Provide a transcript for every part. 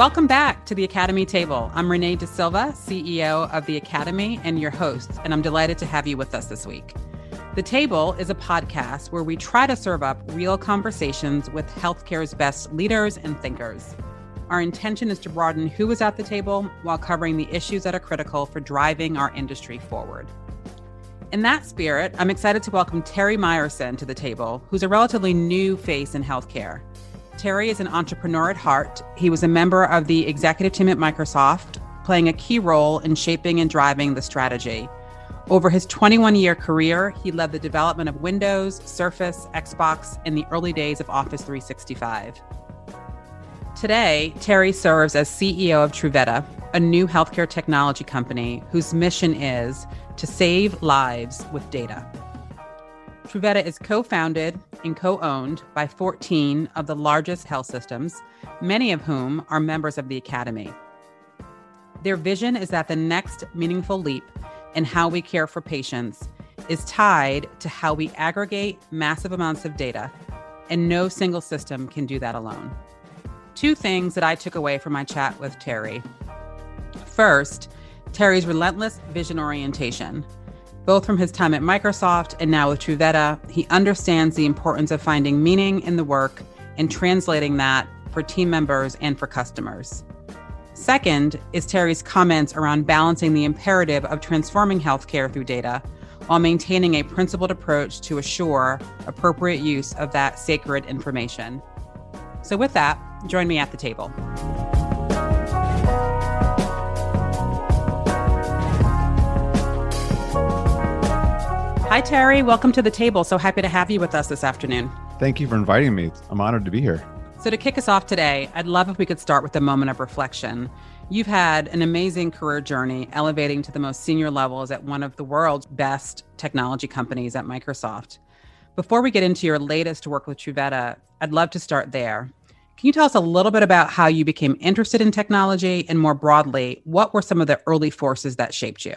welcome back to the Academy Table. I'm Renee DeSilva, CEO of the Academy, and your host, and I'm delighted to have you with us this week. The Table is a podcast where we try to serve up real conversations with healthcare's best leaders and thinkers. Our intention is to broaden who is at the table while covering the issues that are critical for driving our industry forward. In that spirit, I'm excited to welcome Terry Myerson to the table, who's a relatively new face in healthcare. Terry is an entrepreneur at heart. He was a member of the executive team at Microsoft, playing a key role in shaping and driving the strategy. Over his 21 year career, he led the development of Windows, Surface, Xbox, and the early days of Office 365. Today, Terry serves as CEO of Truveta, a new healthcare technology company whose mission is to save lives with data. Truveta is co founded and co owned by 14 of the largest health systems, many of whom are members of the Academy. Their vision is that the next meaningful leap in how we care for patients is tied to how we aggregate massive amounts of data, and no single system can do that alone. Two things that I took away from my chat with Terry. First, Terry's relentless vision orientation both from his time at Microsoft and now with Truveta, he understands the importance of finding meaning in the work and translating that for team members and for customers. Second is Terry's comments around balancing the imperative of transforming healthcare through data while maintaining a principled approach to assure appropriate use of that sacred information. So, with that, join me at the table. Hi, Terry. Welcome to the table. So happy to have you with us this afternoon. Thank you for inviting me. I'm honored to be here. So, to kick us off today, I'd love if we could start with a moment of reflection. You've had an amazing career journey, elevating to the most senior levels at one of the world's best technology companies at Microsoft. Before we get into your latest work with Truveta, I'd love to start there. Can you tell us a little bit about how you became interested in technology and more broadly, what were some of the early forces that shaped you?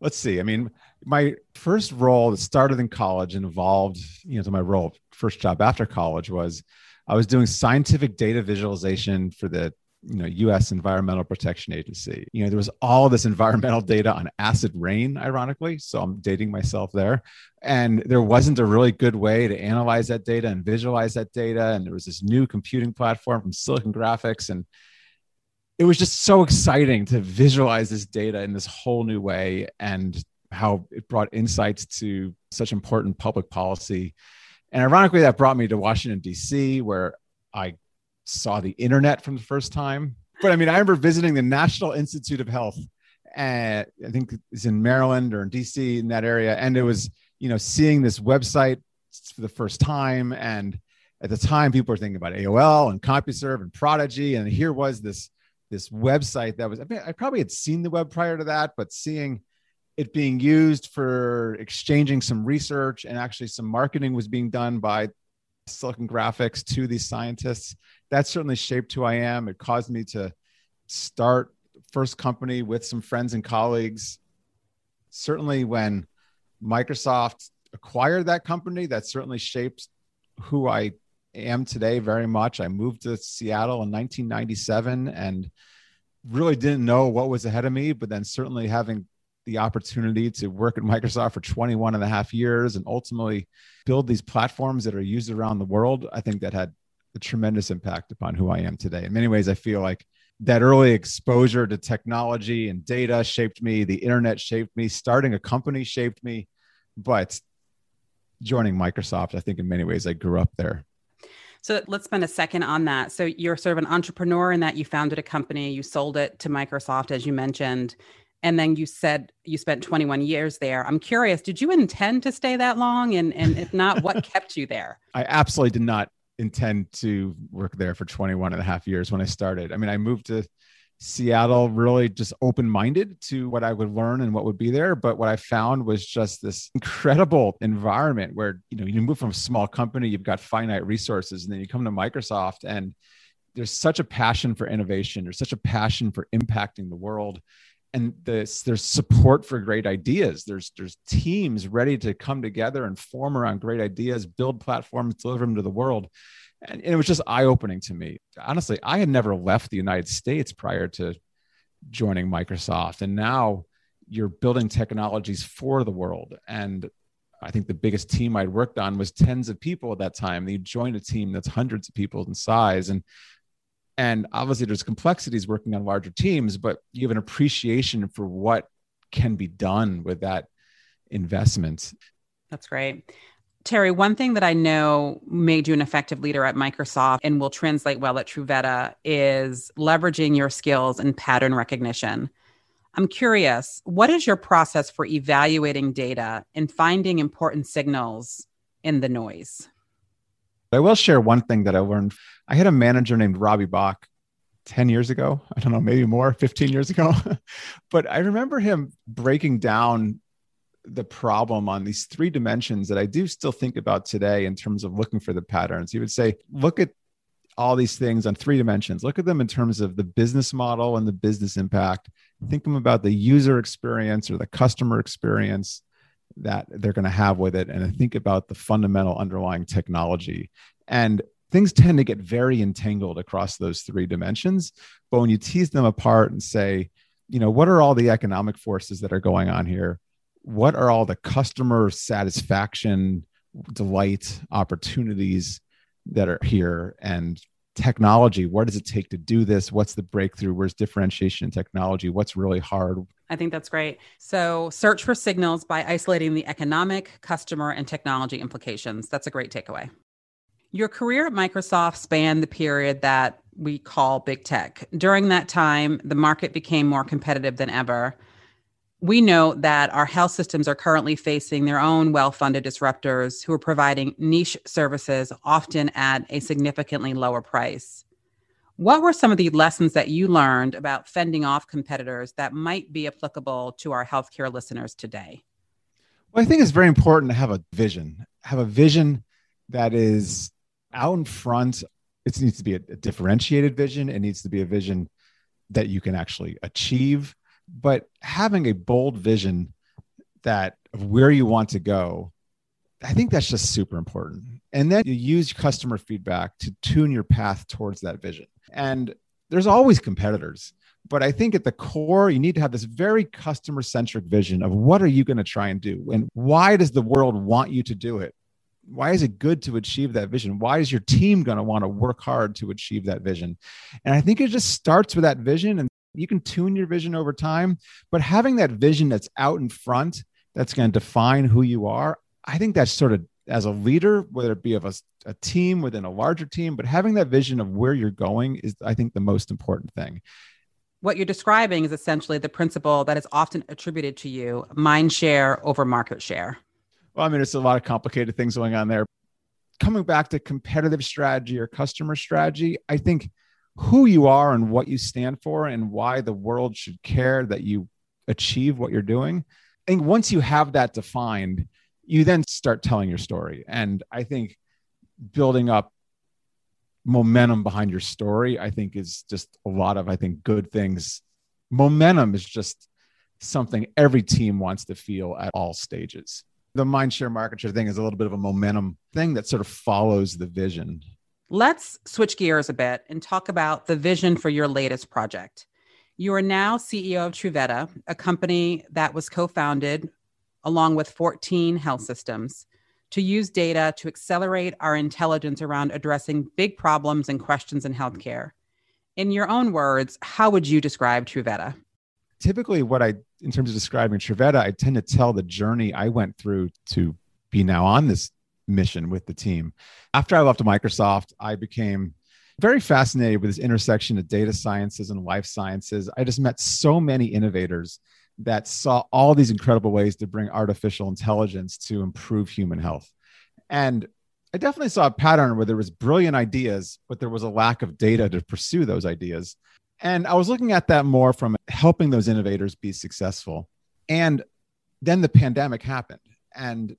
Let's see. I mean, my first role that started in college and evolved, you know, to my role, first job after college was I was doing scientific data visualization for the you know US Environmental Protection Agency. You know, there was all this environmental data on acid rain ironically, so I'm dating myself there. And there wasn't a really good way to analyze that data and visualize that data and there was this new computing platform from Silicon Graphics and it was just so exciting to visualize this data in this whole new way and how it brought insights to such important public policy. And ironically, that brought me to Washington, D.C., where I saw the internet from the first time. But I mean, I remember visiting the National Institute of Health, and I think it's in Maryland or in DC in that area. And it was, you know, seeing this website for the first time. And at the time, people were thinking about AOL and CompuServe and Prodigy. And here was this this website that was, I mean, I probably had seen the web prior to that, but seeing it being used for exchanging some research and actually some marketing was being done by Silicon Graphics to these scientists. That certainly shaped who I am. It caused me to start first company with some friends and colleagues. Certainly, when Microsoft acquired that company, that certainly shaped who I am today very much. I moved to Seattle in 1997 and really didn't know what was ahead of me, but then certainly having the opportunity to work at Microsoft for 21 and a half years and ultimately build these platforms that are used around the world, I think that had a tremendous impact upon who I am today. In many ways, I feel like that early exposure to technology and data shaped me, the internet shaped me, starting a company shaped me. But joining Microsoft, I think in many ways I grew up there. So let's spend a second on that. So you're sort of an entrepreneur in that you founded a company, you sold it to Microsoft, as you mentioned, and then you said you spent 21 years there. I'm curious did you intend to stay that long? And and if not what kept you there? I absolutely did not intend to work there for 21 and a half years when i started. I mean i moved to seattle really just open-minded to what i would learn and what would be there. But what i found was just this incredible environment where you know you move from a small company you've got finite resources and then you come to microsoft and there's such a passion for innovation. There's such a passion for impacting the world and this, there's support for great ideas. There's there's teams ready to come together and form around great ideas, build platforms, deliver them to the world. And, and it was just eye opening to me. Honestly, I had never left the United States prior to joining Microsoft, and now you're building technologies for the world. And I think the biggest team I'd worked on was tens of people at that time. You join a team that's hundreds of people in size, and and obviously there's complexities working on larger teams, but you have an appreciation for what can be done with that investment. That's great. Terry, one thing that I know made you an effective leader at Microsoft and will translate well at Truveta is leveraging your skills and pattern recognition. I'm curious, what is your process for evaluating data and finding important signals in the noise? I will share one thing that I learned. I had a manager named Robbie Bach 10 years ago. I don't know, maybe more, 15 years ago. but I remember him breaking down the problem on these three dimensions that I do still think about today in terms of looking for the patterns. He would say, look at all these things on three dimensions. Look at them in terms of the business model and the business impact. Think about the user experience or the customer experience that they're going to have with it and think about the fundamental underlying technology. And things tend to get very entangled across those three dimensions but when you tease them apart and say you know what are all the economic forces that are going on here? What are all the customer satisfaction delight opportunities that are here? And technology what does it take to do this? What's the breakthrough? Where's differentiation in technology? What's really hard I think that's great. So, search for signals by isolating the economic, customer, and technology implications. That's a great takeaway. Your career at Microsoft spanned the period that we call big tech. During that time, the market became more competitive than ever. We know that our health systems are currently facing their own well funded disruptors who are providing niche services, often at a significantly lower price. What were some of the lessons that you learned about fending off competitors that might be applicable to our healthcare listeners today? Well, I think it's very important to have a vision, have a vision that is out in front. It needs to be a, a differentiated vision. It needs to be a vision that you can actually achieve. But having a bold vision that of where you want to go, I think that's just super important. And then you use customer feedback to tune your path towards that vision. And there's always competitors. But I think at the core, you need to have this very customer centric vision of what are you going to try and do? And why does the world want you to do it? Why is it good to achieve that vision? Why is your team going to want to work hard to achieve that vision? And I think it just starts with that vision and you can tune your vision over time. But having that vision that's out in front, that's going to define who you are, I think that's sort of as a leader, whether it be of a, a team within a larger team, but having that vision of where you're going is, I think, the most important thing. What you're describing is essentially the principle that is often attributed to you mind share over market share. Well, I mean, it's a lot of complicated things going on there. Coming back to competitive strategy or customer strategy, I think who you are and what you stand for and why the world should care that you achieve what you're doing. I think once you have that defined, you then start telling your story. And I think building up momentum behind your story, I think is just a lot of, I think, good things. Momentum is just something every team wants to feel at all stages. The mindshare market share thing is a little bit of a momentum thing that sort of follows the vision. Let's switch gears a bit and talk about the vision for your latest project. You are now CEO of Truveta, a company that was co founded along with 14 health systems, to use data to accelerate our intelligence around addressing big problems and questions in healthcare. In your own words, how would you describe Truveta? Typically, what I, in terms of describing Truveta, I tend to tell the journey I went through to be now on this mission with the team. After I left Microsoft, I became very fascinated with this intersection of data sciences and life sciences. I just met so many innovators that saw all these incredible ways to bring artificial intelligence to improve human health. And I definitely saw a pattern where there was brilliant ideas, but there was a lack of data to pursue those ideas. And I was looking at that more from helping those innovators be successful. And then the pandemic happened, and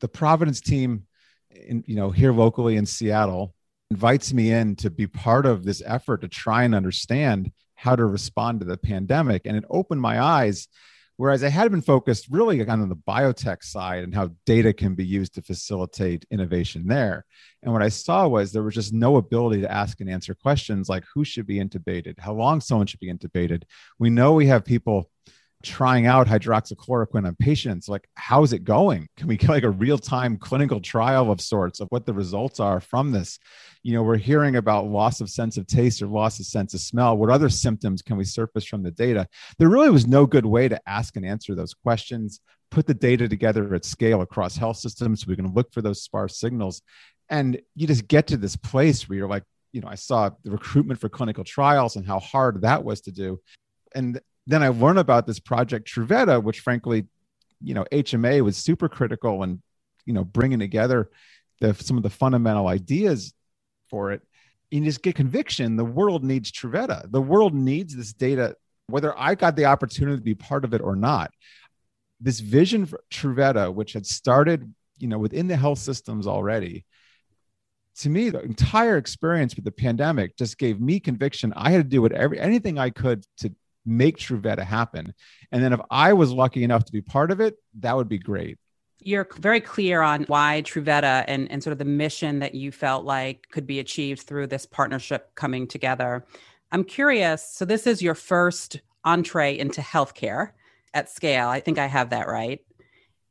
the Providence team, in, you know, here locally in Seattle, invites me in to be part of this effort to try and understand how to respond to the pandemic. And it opened my eyes. Whereas I had been focused really on the biotech side and how data can be used to facilitate innovation there. And what I saw was there was just no ability to ask and answer questions like who should be intubated, how long someone should be intubated. We know we have people trying out hydroxychloroquine on patients like how's it going? Can we get like a real-time clinical trial of sorts of what the results are from this? You know we're hearing about loss of sense of taste or loss of sense of smell. What other symptoms can we surface from the data? There really was no good way to ask and answer those questions put the data together at scale across health systems so we can look for those sparse signals. And you just get to this place where you're like you know i saw the recruitment for clinical trials and how hard that was to do. And then I learned about this project Truveta, which frankly, you know, HMA was super critical and you know bringing together the some of the fundamental ideas for it. And you just get conviction. The world needs Truveta. The world needs this data, whether I got the opportunity to be part of it or not. This vision for Truveta, which had started, you know, within the health systems already, to me, the entire experience with the pandemic just gave me conviction. I had to do whatever anything I could to make Truveta happen. And then if I was lucky enough to be part of it, that would be great. You're very clear on why Truveta and, and sort of the mission that you felt like could be achieved through this partnership coming together. I'm curious. So, this is your first entree into healthcare at scale. I think I have that right.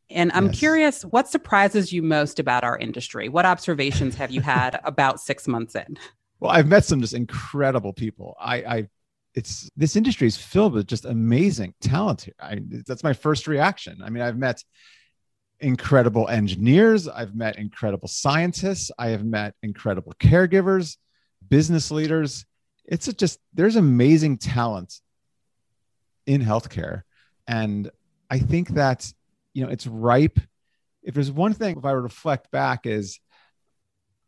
And I'm yes. curious, what surprises you most about our industry? What observations have you had about six months in? Well, I've met some just incredible people. I, I it's this industry is filled with just amazing talent here. I, that's my first reaction. I mean, I've met incredible engineers, I've met incredible scientists, I have met incredible caregivers, business leaders. It's just there's amazing talent in healthcare, and I think that you know it's ripe. If there's one thing, if I reflect back, is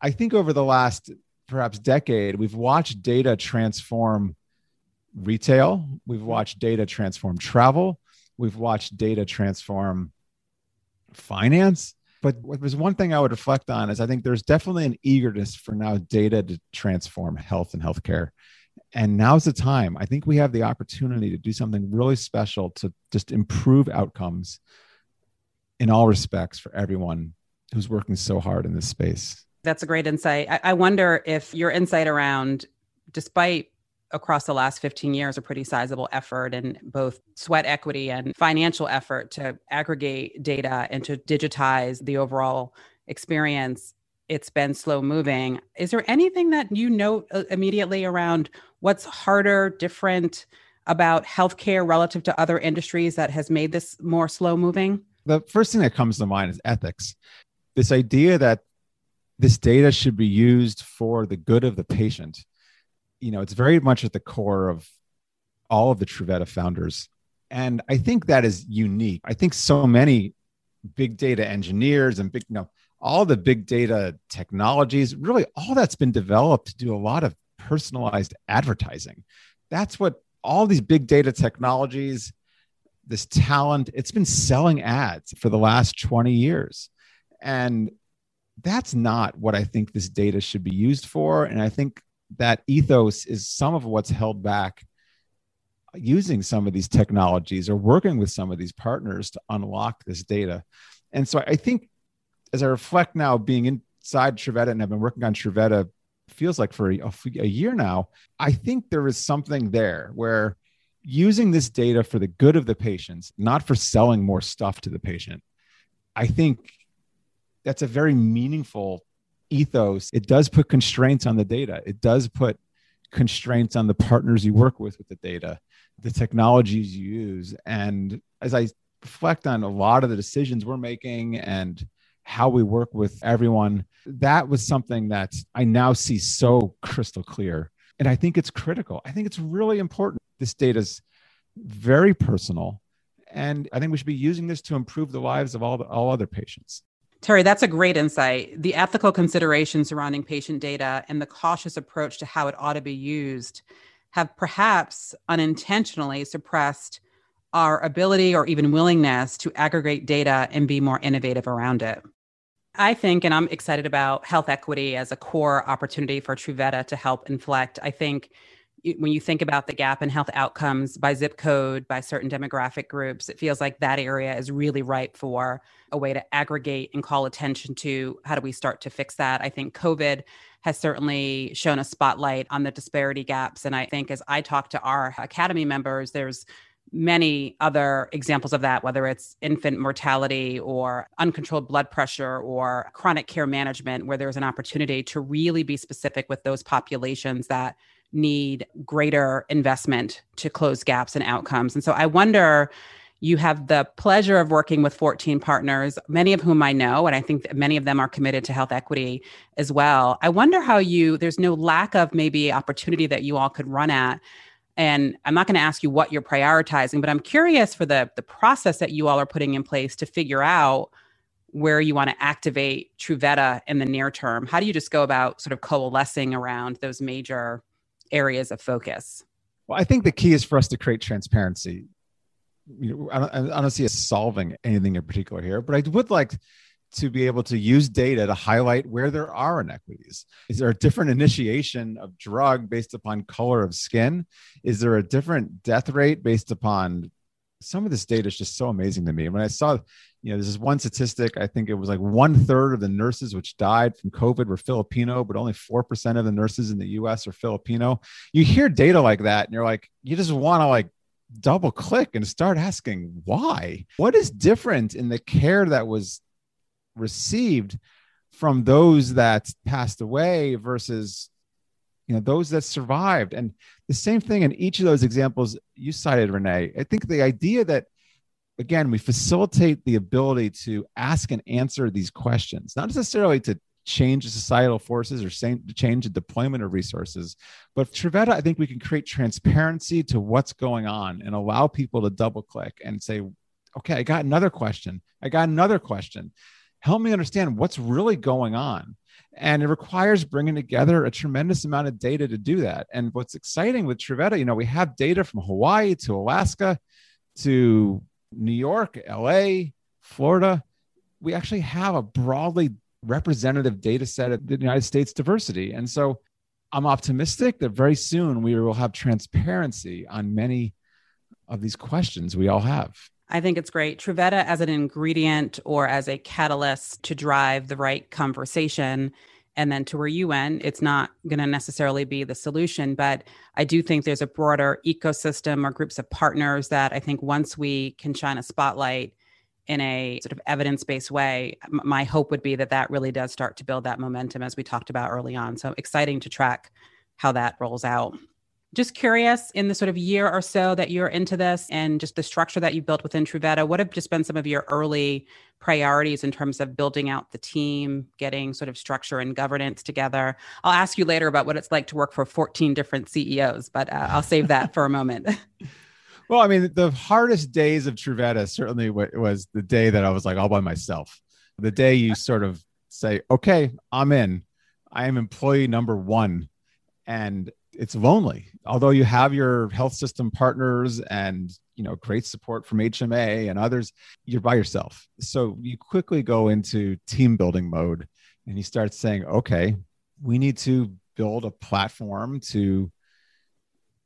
I think over the last perhaps decade, we've watched data transform retail. We've mm-hmm. watched data transform travel. We've watched data transform finance. But there's one thing I would reflect on is I think there's definitely an eagerness for now data to transform health and healthcare. And now's the time. I think we have the opportunity to do something really special to just improve outcomes in all respects for everyone who's working so hard in this space. That's a great insight. I, I wonder if your insight around, despite across the last 15 years a pretty sizable effort in both sweat equity and financial effort to aggregate data and to digitize the overall experience. It's been slow moving. Is there anything that you note uh, immediately around what's harder different about healthcare relative to other industries that has made this more slow moving? The first thing that comes to mind is ethics. This idea that this data should be used for the good of the patient you know, it's very much at the core of all of the Truveta founders. And I think that is unique. I think so many big data engineers and big, you know, all the big data technologies, really all that's been developed to do a lot of personalized advertising. That's what all these big data technologies, this talent, it's been selling ads for the last 20 years. And that's not what I think this data should be used for. And I think that ethos is some of what's held back using some of these technologies or working with some of these partners to unlock this data. And so I think as I reflect now being inside Truveta and I've been working on Truveta feels like for a, a year now, I think there is something there where using this data for the good of the patients, not for selling more stuff to the patient. I think that's a very meaningful ethos, it does put constraints on the data. It does put constraints on the partners you work with with the data, the technologies you use. And as I reflect on a lot of the decisions we're making and how we work with everyone, that was something that I now see so crystal clear. And I think it's critical. I think it's really important. This data is very personal. And I think we should be using this to improve the lives of all, the, all other patients. Terry, that's a great insight. The ethical considerations surrounding patient data and the cautious approach to how it ought to be used have perhaps unintentionally suppressed our ability or even willingness to aggregate data and be more innovative around it. I think, and I'm excited about health equity as a core opportunity for Truveta to help inflect. I think when you think about the gap in health outcomes by zip code, by certain demographic groups, it feels like that area is really ripe for a way to aggregate and call attention to how do we start to fix that. I think COVID has certainly shown a spotlight on the disparity gaps. And I think as I talk to our academy members, there's many other examples of that, whether it's infant mortality or uncontrolled blood pressure or chronic care management, where there's an opportunity to really be specific with those populations that need greater investment to close gaps in outcomes. And so I wonder. You have the pleasure of working with 14 partners, many of whom I know, and I think that many of them are committed to health equity as well. I wonder how you, there's no lack of maybe opportunity that you all could run at and i'm not going to ask you what you're prioritizing but i'm curious for the the process that you all are putting in place to figure out where you want to activate truveta in the near term how do you just go about sort of coalescing around those major areas of focus well i think the key is for us to create transparency you know, I, don't, I don't see us solving anything in particular here but i would like to be able to use data to highlight where there are inequities. Is there a different initiation of drug based upon color of skin? Is there a different death rate based upon some of this data is just so amazing to me. When I saw, you know, this is one statistic, I think it was like one third of the nurses which died from COVID were Filipino, but only 4% of the nurses in the US are Filipino. You hear data like that and you're like, you just want to like double click and start asking why. What is different in the care that was received from those that passed away versus you know those that survived. And the same thing in each of those examples you cited renee. I think the idea that again we facilitate the ability to ask and answer these questions not necessarily to change societal forces or change the deployment of resources but truveta i think we can create transparency to what's going on and allow people to double click and say okay i got another question. I got another question. Help me understand what's really going on. And it requires bringing together a tremendous amount of data to do that. And what's exciting with Truveta, you know, we have data from Hawaii to Alaska to New York, LA, Florida. We actually have a broadly representative data set of the United States diversity. And so I'm optimistic that very soon we will have transparency on many of these questions we all have. I think it's great. Truveta as an ingredient or as a catalyst to drive the right conversation. And then to where you went, it's not going to necessarily be the solution. But I do think there's a broader ecosystem or groups of partners that I think once we can shine a spotlight in a sort of evidence based way, my hope would be that that really does start to build that momentum as we talked about early on. So exciting to track how that rolls out just curious in the sort of year or so that you're into this and just the structure that you built within Truveta, what have just been some of your early priorities in terms of building out the team, getting sort of structure and governance together? I'll ask you later about what it's like to work for 14 different CEOs, but uh, I'll save that for a moment. well, I mean, the hardest days of Truveta certainly was the day that I was like all by myself. The day you sort of say, okay, I'm in. I am employee number one. And it's lonely. Although you have your health system partners and you know great support from hma and others you're by yourself. So you quickly go into team building mode and you start saying okay we need to build a platform to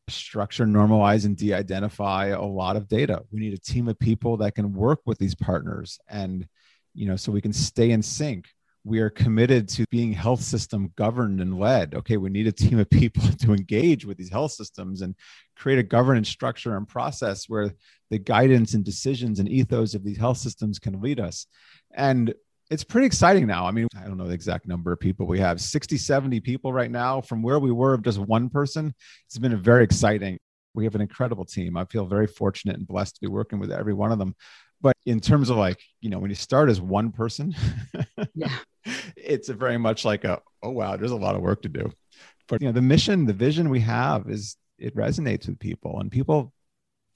structure normalize and de-identify a lot of data. We need a team of people that can work with these partners and you know so we can stay in sync we are committed to being health system governed and led. Okay, we need a team of people to engage with these health systems and create a governance structure and process where the guidance and decisions and ethos of these health systems can lead us. And it's pretty exciting now. I mean, I don't know the exact number of people we have 60, 70 people right now from where we were of just one person. It's been a very exciting. We have an incredible team. I feel very fortunate and blessed to be working with every one of them but in terms of like you know when you start as one person yeah it's very much like a oh wow there's a lot of work to do. But you know the mission the vision we have is it resonates with people and people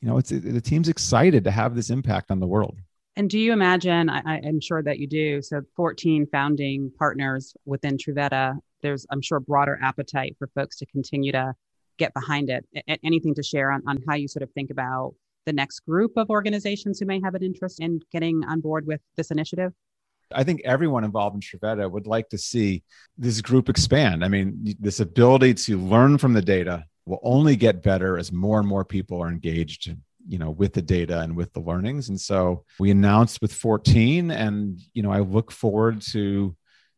you know it's the team's excited to have this impact on the world. And do you imagine I, i'm sure that you do so 14 founding partners within truveta there's i'm sure broader appetite for folks to continue to get behind it. Anything to share on, on how you sort of think about the next group of organizations who may have an interest in getting on board with this initiative? I think everyone involved in Truveta would like to see this group expand. I mean, this ability to learn from the data will only get better as more and more people are engaged you know with the data and with the learnings and so we announced with 14 and you know i look forward to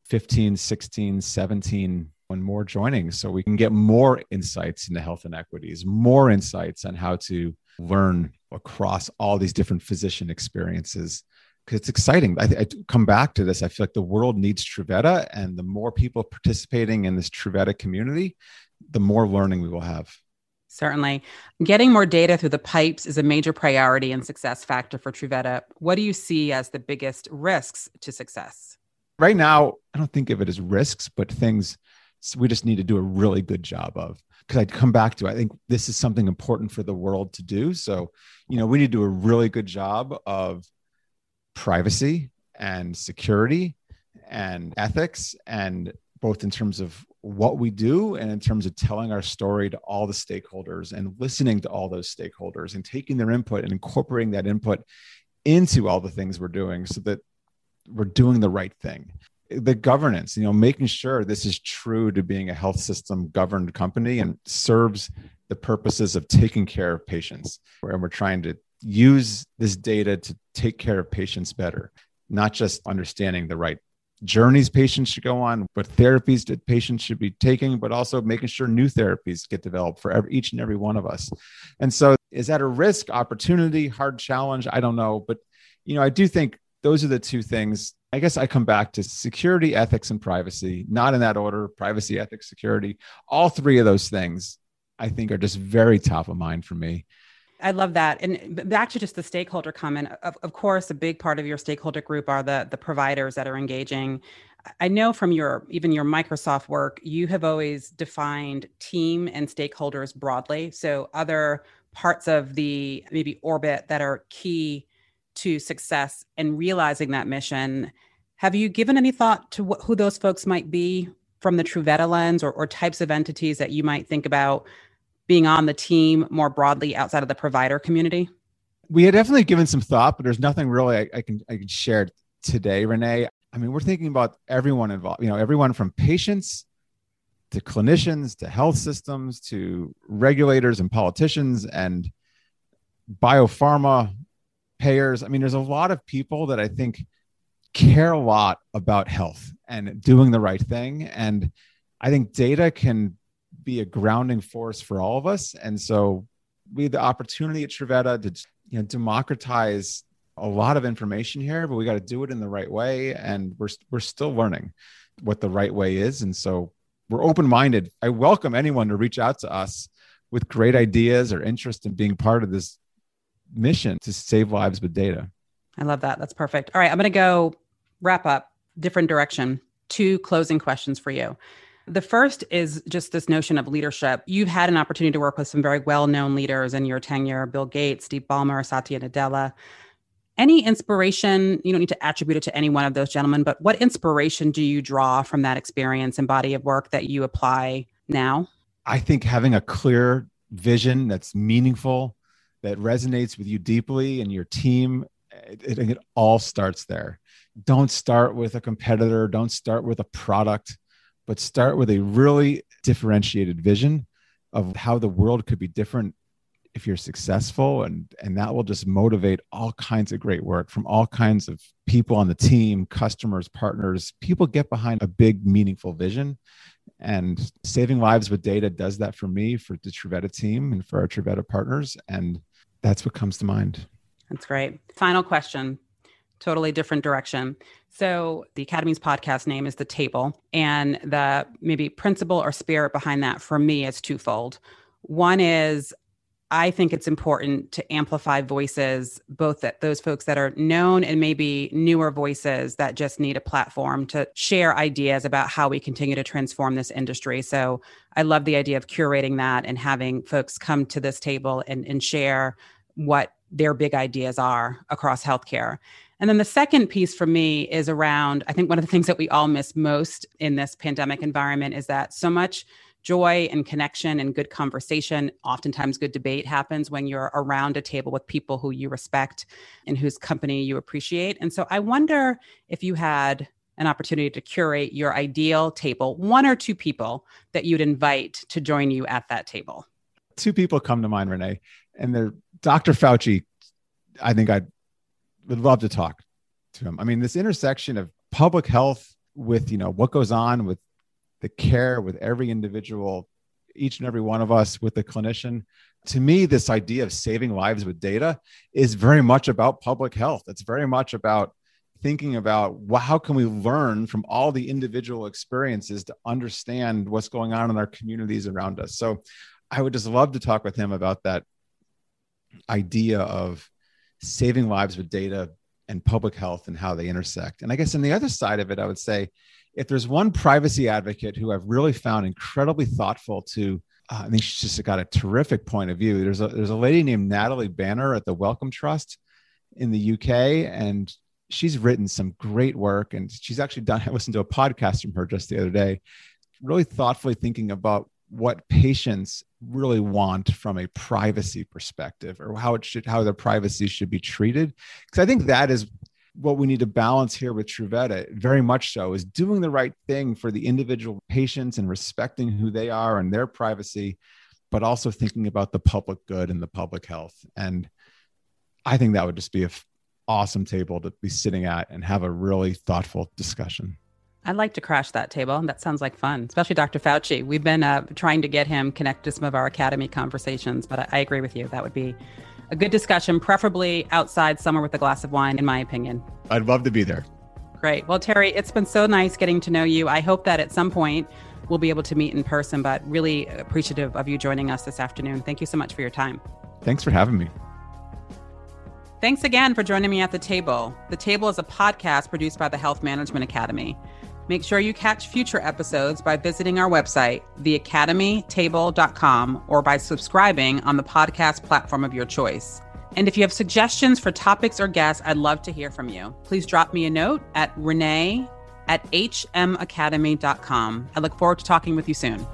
15 16 17 and more joining so we can get more insights into health inequities more insights on how to learn across all these different physician experiences because it's exciting I, I, come back to this i feel like the world needs truveta and the more people participating in this truveta community the more learning we will have Certainly. Getting more data through the pipes is a major priority and success factor for Truveta. What do you see as the biggest risks to success? Right now, I don't think of it as risks, but things we just need to do a really good job of. Because I'd come back to, I think this is something important for the world to do. So, you know, we need to do a really good job of privacy and security and ethics and both in terms of what we do and in terms of telling our story to all the stakeholders and listening to all those stakeholders and taking their input and incorporating that input into all the things we're doing so that we're doing the right thing. The governance you know making sure this is true to being a health system governed company and serves the purposes of taking care of patients. And we're trying to use this data to take care of patients better not just understanding the right journeys patients should go on, what therapies that patients should be taking, but also making sure new therapies get developed for every, each and every one of us. And so, is that a risk, opportunity, hard challenge? I don't know, but you know, I do think those are the two things. I guess I come back to security, ethics, and privacy, not in that order privacy, ethics, security. All three of those things I think are just very top of mind for me. I love that. And back to just the stakeholder comment, of, of course, a big part of your stakeholder group are the, the providers that are engaging. I know from your even your Microsoft work, you have always defined team and stakeholders broadly. So other parts of the maybe orbit that are key to success and realizing that mission. Have you given any thought to wh- who those folks might be from the Truveta lens or, or types of entities that you might think about being on the team more broadly outside of the provider community? We had definitely given some thought, but there's nothing really I, I can I can share today, Renee. I mean, we're thinking about everyone involved, you know, everyone from patients to clinicians to health systems to regulators and politicians and biopharma payers. I mean, there's a lot of people that I think care a lot about health and doing the right thing. And I think data can be a grounding force for all of us. And so we had the opportunity at Truveta to you know democratize a lot of information here, but we got to do it in the right way. And we're we're still learning what the right way is. And so we're open minded. I welcome anyone to reach out to us with great ideas or interest in being part of this mission to save lives with data. I love that. That's perfect. All right, I'm going to go wrap up different direction. Two closing questions for you. The first is just this notion of leadership. You've had an opportunity to work with some very well known leaders in your tenure Bill Gates, Steve Ballmer, Satya Nadella. Any inspiration, you don't need to attribute it to any one of those gentlemen, but what inspiration do you draw from that experience and body of work that you apply now? I think having a clear vision that's meaningful, that resonates with you deeply and your team, it, it, it all starts there. Don't start with a competitor, don't start with a product but start with a really differentiated vision of how the world could be different if you're successful. And and that will just motivate all kinds of great work from all kinds of people on the team customers partners. People get behind a big meaningful vision. And saving lives with data does that for me for the Truveta team and for our Truveta partners. And that's what comes to mind. That's great. Final question totally different direction. So the Academy's podcast name is The Table, and the maybe principle or spirit behind that for me is twofold. One is I think it's important to amplify voices, both that those folks that are known and maybe newer voices that just need a platform to share ideas about how we continue to transform this industry. So I love the idea of curating that and having folks come to this table and, and share what their big ideas are across healthcare. And then the second piece for me is around I think one of the things that we all miss most in this pandemic environment is that so much joy and connection and good conversation, oftentimes good debate happens when you're around a table with people who you respect and whose company you appreciate. And so I wonder if you had an opportunity to curate your ideal table, one or two people that you'd invite to join you at that table. two people come to mind, Renee, and they're Dr. Fauci. I think I would love to talk to him. I mean, this intersection of public health with you know what goes on with the care with every individual, each and every one of us with the clinician. To me, this idea of saving lives with data is very much about public health. It's very much about thinking about well, how can we learn from all the individual experiences to understand what's going on in our communities around us. So I would just love to talk with him about that idea of saving lives with data and public health and how they intersect. And I guess on the other side of it, I would say if there's one privacy advocate who I've really found incredibly thoughtful to, uh, I think she's just got a terrific point of view. There's a there's a lady named Natalie Banner at the Wellcome Trust in the UK, and she's written some great work. And she's actually done. I listened to a podcast from her just the other day, really thoughtfully thinking about what patients really want from a privacy perspective or how it should how their privacy should be treated because i think that is what we need to balance here with Truveta, very much so, is doing the right thing for the individual patients and respecting who they are and their privacy, but also thinking about the public good and the public health. And I think that would just be an awesome table to be sitting at and have a really thoughtful discussion. I'd like to crash that table. That sounds like fun, especially Dr. Fauci. We've been uh, trying to get him connected to some of our academy conversations, but I, I agree with you. That would be a good discussion, preferably outside somewhere with a glass of wine, in my opinion. I'd love to be there. Great. Well, Terry, it's been so nice getting to know you. I hope that at some point we'll be able to meet in person, but really appreciative of you joining us this afternoon. Thank you so much for your time. Thanks for having me. Thanks again for joining me at the table. The Table is a podcast produced by the Health Management Academy. Make sure you catch future episodes by visiting our website, theacademytable.com, or by subscribing on the podcast platform of your choice. And if you have suggestions for topics or guests, I'd love to hear from you. Please drop me a note at renee at hmacademy.com. I look forward to talking with you soon.